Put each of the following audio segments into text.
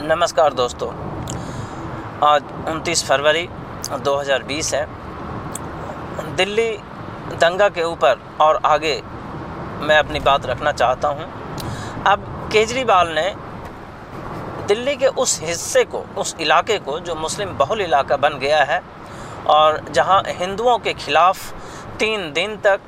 नमस्कार दोस्तों आज 29 फरवरी 2020 है दिल्ली दंगा के ऊपर और आगे मैं अपनी बात रखना चाहता हूँ। अब केजरीवाल ने दिल्ली के उस हिस्से को, उस इलाके को, जो मुस्लिम बहुल इलाका बन गया है, और जहाँ हिंदुओं के ख़िलाफ़ तीन दिन तक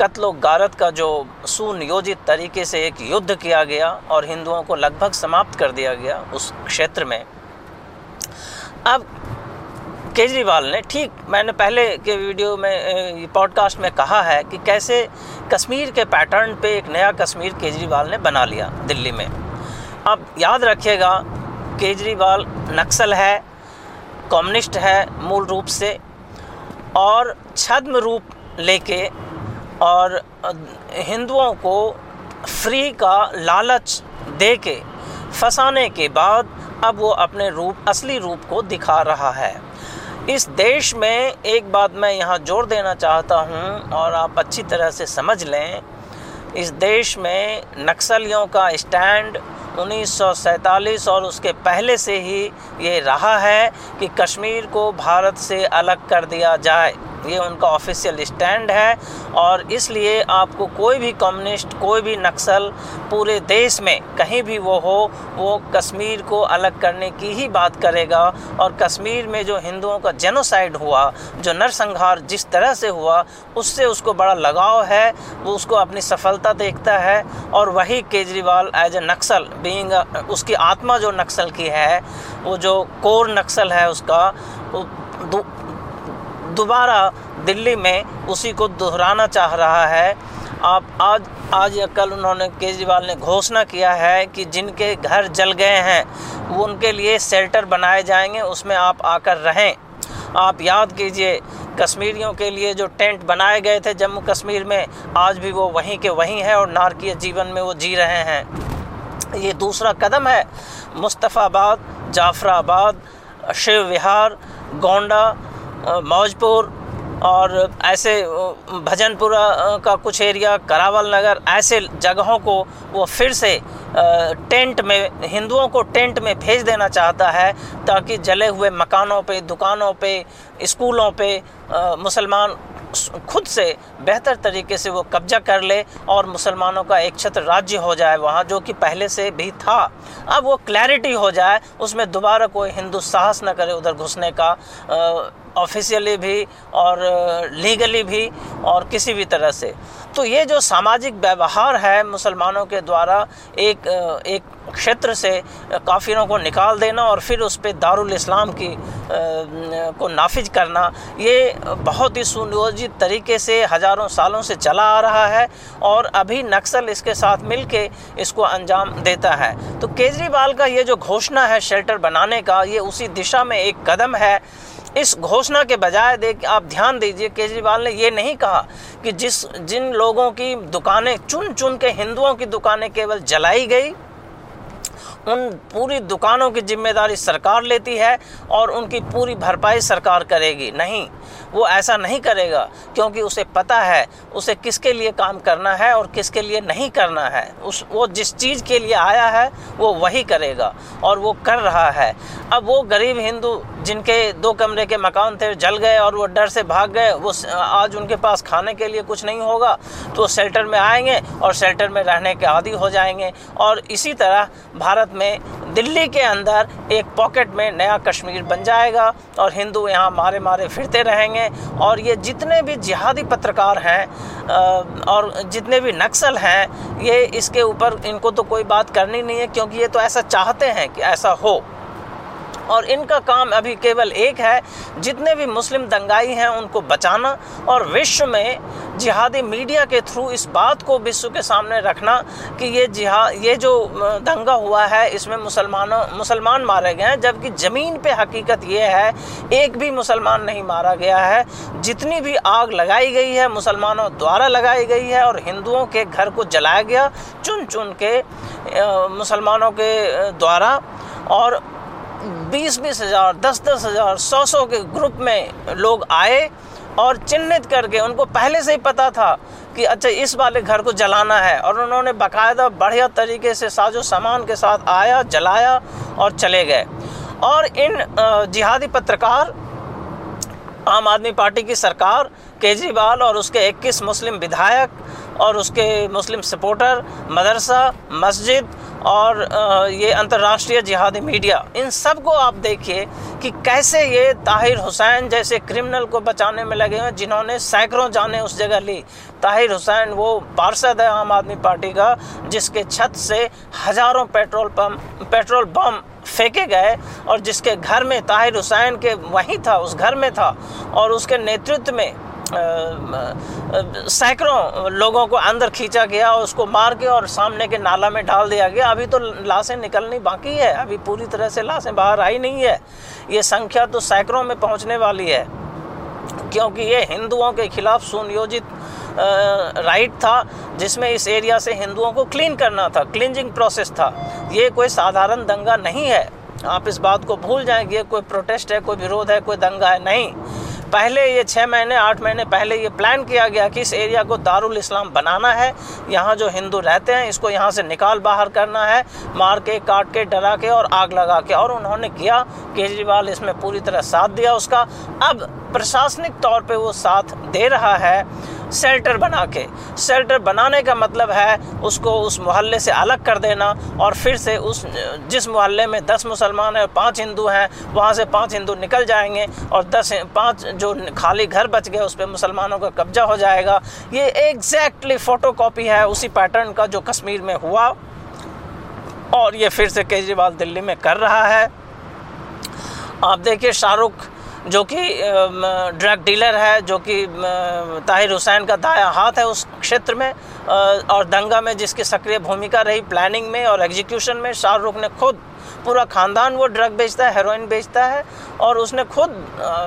कत्ल गारत का जो सुनियोजित तरीके से एक युद्ध किया गया और हिंदुओं को लगभग समाप्त कर दिया गया उस क्षेत्र में। अब केजरीवाल ने, ठीक, मैंने पहले के वीडियो में पॉडकास्ट में कहा है कि कैसे कश्मीर के पैटर्न पे एक नया कश्मीर केजरीवाल ने बना लिया दिल्ली में। अब याद रखिएगा, केजरीवाल नक्सल है, कम्युनिस्ट है मूल रूप से, और छद्म रूप लेके और हिंदुओं को फ्री का लालच दे के फंसाने के बाद अब वो अपने रूप, असली रूप को दिखा रहा है। इस देश में एक बात मैं यहाँ ज़ोर देना चाहता हूँ और आप अच्छी तरह से समझ लें, इस देश में नक्सलियों का स्टैंड उन्नीस और उसके पहले से ही ये रहा है कि कश्मीर को भारत से अलग कर दिया जाए। ये उनका ऑफिशियल स्टैंड है और इसलिए आपको कोई भी कम्युनिस्ट कोई भी नक्सल पूरे देश में कहीं भी वो हो, वो कश्मीर को अलग करने की ही बात करेगा और कश्मीर में जो हिंदुओं का जेनोसाइड हुआ, जो नरसंहार जिस तरह से हुआ, उससे उसको बड़ा लगाव है, वो उसको अपनी सफलता देखता है और वही Kejriwal as a Naxal being उसकी आत्मा जो नक्सल की है, वो जो कोर नक्सल है उसका दोबारा दिल्ली में उसी को दोहराना चाह रहा है। आप आज आज या कल उन्होंने केजरीवाल ने घोषणा किया है कि जिनके घर जल गए हैं, वो उनके लिए शेल्टर बनाए जाएँगे, उसमें आप आकर रहें। आप याद कीजिए, कश्मीरियों के लिए जो टेंट बनाए गए थे जम्मू कश्मीर में, आज भी वो वहीं के वहीं हैं और नारकीय जीवन में वो जी रहे हैं। ये दूसरा कदम है, मुस्तफ़ाबाद, जाफराबाद, शिव विहार, गोंडा मौजपुर और ऐसे भजनपुरा का कुछ एरिया, करावल नगर, ऐसे जगहों को वो फिर से टेंट में, हिंदुओं को टेंट में भेज देना चाहता है ताकि जले हुए मकानों पे, दुकानों पे, स्कूलों पे मुसलमान खुद से बेहतर तरीके से वो कब्जा कर ले और मुसलमानों का एक छत्र राज्य हो जाए वहाँ, जो कि पहले से भी था। अब वो क्लैरिटी हो जाए, उसमें दोबारा कोई हिंदू साहस न करे उधर घुसने का। ऑफिशियली भी और लीगली भी और किसी भी तरह से। तो ये जो सामाजिक व्यवहार है मुसलमानों के द्वारा एक एक क्षेत्र से काफिरों को निकाल देना और फिर उस पर दारुल इस्लाम की को नाफिज करना, ये बहुत ही सुनियोजित तरीके से हज़ारों सालों से चला आ रहा है और अभी नक्सल इसके साथ मिल के इसको अंजाम देता है। तो केजरीवाल का ये जो घोषणा है शेल्टर बनाने का, ये उसी दिशा में एक कदम है। इस घोषणा के बजाय देख आप ध्यान दीजिए, केजरीवाल ने ये नहीं कहा कि जिस, जिन लोगों की दुकानें चुन चुन के हिंदुओं की दुकानें केवल जलाई गई, उन पूरी दुकानों की ज़िम्मेदारी सरकार लेती है और उनकी पूरी भरपाई सरकार करेगी। नहीं, वो ऐसा नहीं करेगा, क्योंकि उसे पता है, उसे किसके लिए काम करना है और किसके लिए नहीं करना है। उस, वो जिस चीज़ के लिए आया है, वो वही करेगा और वो कर रहा है। अब वो गरीब हिंदू जिनके दो कमरे के मकान थे, जल गए और वो डर से भाग गए। वो आज उनके पास खाने के लिए कुछ नहीं होगा तो शेल्टर में आएँगे और शेल्टर में रहने के आदि हो जाएँगे। और इसी तरह भारत में दिल्ली के अंदर एक पॉकेट में नया कश्मीर बन जाएगा और हिंदू यहाँ मारे मारे फिरते रहेंगे। और ये जितने भी जिहादी पत्रकार हैं और जितने भी नक्सल हैं, ये इसके ऊपर इनको तो कोई बात करनी नहीं है, क्योंकि ये तो ऐसा चाहते हैं कि ऐसा हो। और इनका काम अभी केवल एक है, जितने भी मुस्लिम दंगाई हैं उनको बचाना और विश्व में जिहादी मीडिया के थ्रू इस बात को विश्व के सामने रखना कि ये जिहा, ये जो दंगा हुआ है, इसमें मुसलमानों, मुसलमान मारे गए हैं, जबकि ज़मीन पे हकीकत ये है, एक भी मुसलमान नहीं मारा गया है। जितनी भी आग लगाई गई है, मुसलमानों द्वारा लगाई गई है और हिंदुओं के घर को जलाया गया चुन चुन के मुसलमानों के द्वारा और बीस बीस हज़ार दस दस हज़ार सौ सौ के ग्रुप में लोग आए और चिन्हित करके उनको पहले से ही पता था कि अच्छा इस वाले घर को जलाना है और उन्होंने बाकायदा बढ़िया तरीके से साजो सामान के साथ आया, जलाया और चले गए। और इन जिहादी पत्रकार, आम आदमी पार्टी की सरकार, केजरीवाल और उसके 21 मुस्लिम विधायक और उसके मुस्लिम सपोर्टर, मदरसा, मस्जिद और ये अंतर्राष्ट्रीय जिहादी मीडिया, इन सबको आप देखिए कि कैसे ये ताहिर हुसैन जैसे क्रिमिनल को बचाने में लगे हैं, जिन्होंने सैकड़ों जाने उस जगह ली। ताहिर हुसैन वो पार्षद है आम आदमी पार्टी का, जिसके छत से हज़ारों पेट्रोल पम्प, पेट्रोल बम फेंके गए और जिसके घर में ताहिर हुसैन के वहीं था, उस घर में था और उसके नेतृत्व में सैकड़ों लोगों को अंदर खींचा गया और उसको मार के और सामने के नाला में डाल दिया गया। अभी तो लाशें निकलनी बाकी है, अभी पूरी तरह से लाशें बाहर आई नहीं है। ये संख्या तो सैकड़ों में पहुँचने वाली है, क्योंकि ये हिंदुओं के खिलाफ सुनियोजित राइट था, जिसमें इस एरिया से हिंदुओं को क्लीन करना था क्लिनजिंग प्रोसेस था। ये कोई साधारण दंगा नहीं है। आप इस बात को भूल जाएँगे, कोई प्रोटेस्ट है, कोई विरोध है, कोई दंगा है, नहीं। पहले ये छः महीने, आठ महीने पहले ये प्लान किया गया कि इस एरिया को दारुल इस्लाम बनाना है। यहाँ जो हिंदू रहते हैं, इसको यहाँ से निकाल बाहर करना है, मार के, काट के, डरा के और आग लगा के। और उन्होंने किया, केजरीवाल इसमें पूरी तरह साथ दिया उसका। अब प्रशासनिक तौर पे वो साथ दे रहा है शेल्टर बना के। शेल्टर बनाने का मतलब है उसको उस मोहल्ले से अलग कर देना और फिर से उस, जिस मोहल्ले में दस मुसलमान हैं और पाँच हिंदू हैं, वहाँ से पाँच हिंदू निकल जाएँगे और दस पाँच जो खाली घर बच गए उस पर मुसलमानों का कब्जा हो जाएगा। ये एग्जैक्टली फ़ोटो कॉपी है उसी पैटर्न का जो कश्मीर में हुआ और ये फिर से केजरीवाल दिल्ली में कर रहा है। आप देखिए शाहरुख जो कि ड्रग डीलर है, जो कि ताहिर हुसैन का दाया हाथ है उस क्षेत्र में और दंगा में जिसकी सक्रिय भूमिका रही प्लानिंग में और एग्जीक्यूशन में, शाहरुख ने खुद पूरा ख़ानदान वो ड्रग बेचता है हेरोइन बेचता है, और उसने खुद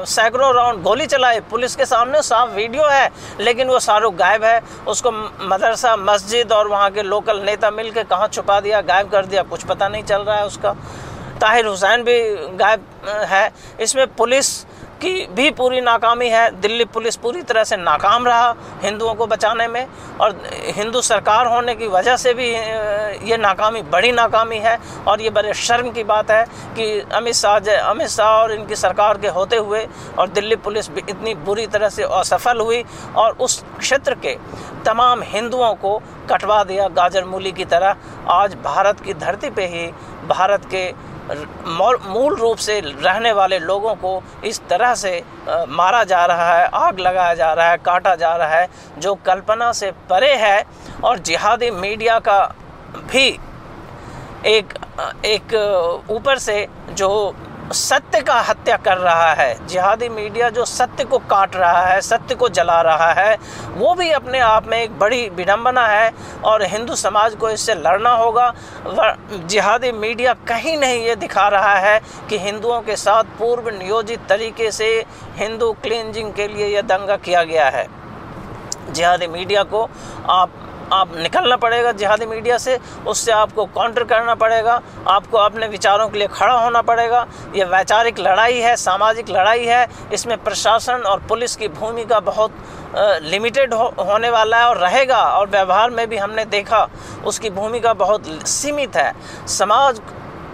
सैकड़ों राउंड गोली चलाई। पुलिस के सामने साफ़ वीडियो है, लेकिन वो शाहरुख गायब है। उसको मदरसा, मस्जिद और वहाँ के लोकल नेता मिल के कहाँ छुपा दिया, गायब कर दिया, कुछ पता नहीं चल रहा है उसका। ताहिर हुसैन भी गायब है। इसमें पुलिस की भी पूरी नाकामी है। दिल्ली पुलिस पूरी तरह से नाकाम रहा हिंदुओं को बचाने में और हिंदू सरकार होने की वजह से भी ये नाकामी, बड़ी नाकामी है। और ये बड़े शर्म की बात है कि अमित शाह अमित शाह और इनकी सरकार के होते हुए और दिल्ली पुलिस भी इतनी बुरी तरह से असफल हुई और उस क्षेत्र के तमाम हिंदुओं को कटवा दिया गाजर मूली की तरह। आज भारत की धरती पे ही भारत के मूल रूप से रहने वाले लोगों को इस तरह से मारा जा रहा है, आग लगाया जा रहा है, काटा जा रहा है, जो कल्पना से परे है और जिहादी मीडिया का भी एक एक ऊपर से जो सत्य का हत्या कर रहा है। जिहादी मीडिया जो सत्य को काट रहा है, सत्य को जला रहा है, वो भी अपने आप में एक बड़ी विडम्बना है और हिंदू समाज को इससे लड़ना होगा। जिहादी मीडिया कहीं नहीं ये दिखा रहा है कि हिंदुओं के साथ पूर्व नियोजित तरीके से हिंदू क्लिनजिंग के लिए यह दंगा किया गया है। जिहादी मीडिया को आप आप निकलना पड़ेगा जिहादी मीडिया से उससे आपको काउंटर करना पड़ेगा आपको अपने विचारों के लिए खड़ा होना पड़ेगा। ये वैचारिक लड़ाई है सामाजिक लड़ाई है इसमें प्रशासन और पुलिस की भूमिका बहुत लिमिटेड हो, होने वाला है और रहेगा और व्यवहार में भी हमने देखा उसकी भूमिका बहुत सीमित है। समाज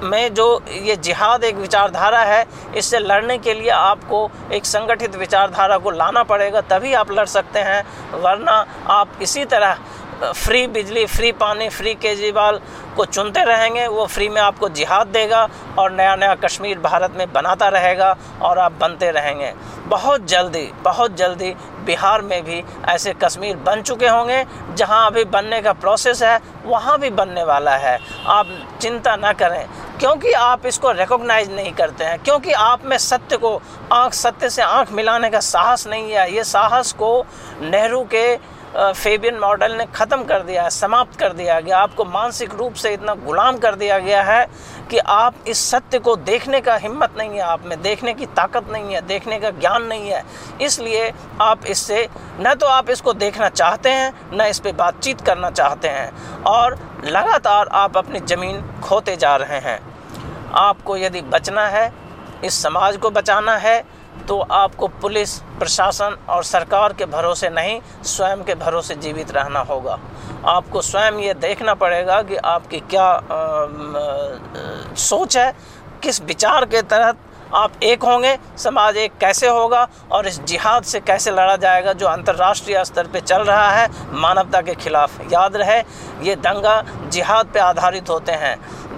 में जो ये जिहाद एक विचारधारा है इससे लड़ने के लिए आपको एक संगठित विचारधारा को लाना पड़ेगा तभी आप लड़ सकते हैं वरना आप इसी तरह फ्री बिजली, फ्री पानी, फ्री केजरीवाल को चुनते रहेंगे। वो फ्री में आपको जिहाद देगा और नया नया कश्मीर भारत में बनाता रहेगा और आप बनते रहेंगे। बहुत जल्दी बहुत जल्दी बिहार में भी ऐसे कश्मीर बन चुके होंगे, जहाँ अभी बनने का प्रोसेस है, वहाँ भी बनने वाला है। आप चिंता ना करें, क्योंकि आप इसको रिकॉग्नाइज नहीं करते हैं, क्योंकि आप में सत्य को आँख, सत्य से आँख मिलाने का साहस नहीं है। ये साहस को नेहरू के फेबियन मॉडल ने ख़त्म कर दिया है, समाप्त कर दिया गया आपको मानसिक रूप से इतना गुलाम कर दिया गया है कि आप इस सत्य को देखने का हिम्मत नहीं है, आप में देखने की ताकत नहीं है, देखने का ज्ञान नहीं है। इसलिए आप इससे, न तो आप इसको देखना चाहते हैं, न इस पर बातचीत करना चाहते हैं और लगातार आप अपनी ज़मीन खोते जा रहे हैं। आपको यदि बचना है, इस समाज को बचाना है तो आपको पुलिस प्रशासन और सरकार के भरोसे नहीं स्वयं के भरोसे जीवित रहना होगा। आपको स्वयं ये देखना पड़ेगा कि आपकी क्या आ, आ, सोच है किस विचार के तहत आप एक होंगे समाज एक कैसे होगा और इस जिहाद से कैसे लड़ा जाएगा जो अंतर्राष्ट्रीय स्तर पे चल रहा है मानवता के खिलाफ। याद रहे ये दंगा जिहाद पे आधारित होते हैं।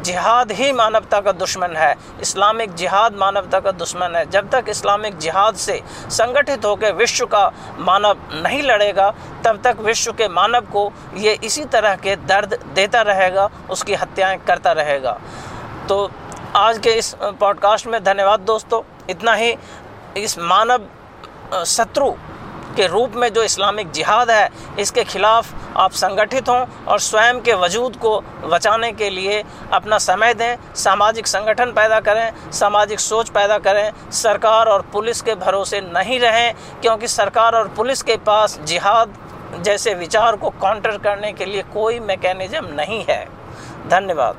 जिहाद ही मानवता का दुश्मन है। इस्लामिक जिहाद मानवता का दुश्मन है। जब तक इस्लामिक जिहाद से संगठित होकर विश्व का मानव नहीं लड़ेगा, तब तक विश्व के मानव को ये इसी तरह के दर्द देता रहेगा, उसकी हत्याएँ करता रहेगा। तो आज के इस पॉडकास्ट में धन्यवाद दोस्तों। इतना ही इस मानव शत्रु के रूप में जो इस्लामिक जिहाद है, इसके ख़िलाफ़ आप संगठित हों और स्वयं के वजूद को बचाने के लिए अपना समय दें, सामाजिक संगठन पैदा करें, सामाजिक सोच पैदा करें, सरकार और पुलिस के भरोसे नहीं रहें, क्योंकि सरकार और पुलिस के पास जिहाद जैसे विचार को काउंटर करने के लिए कोई मैकेनिज़्म नहीं है। धन्यवाद।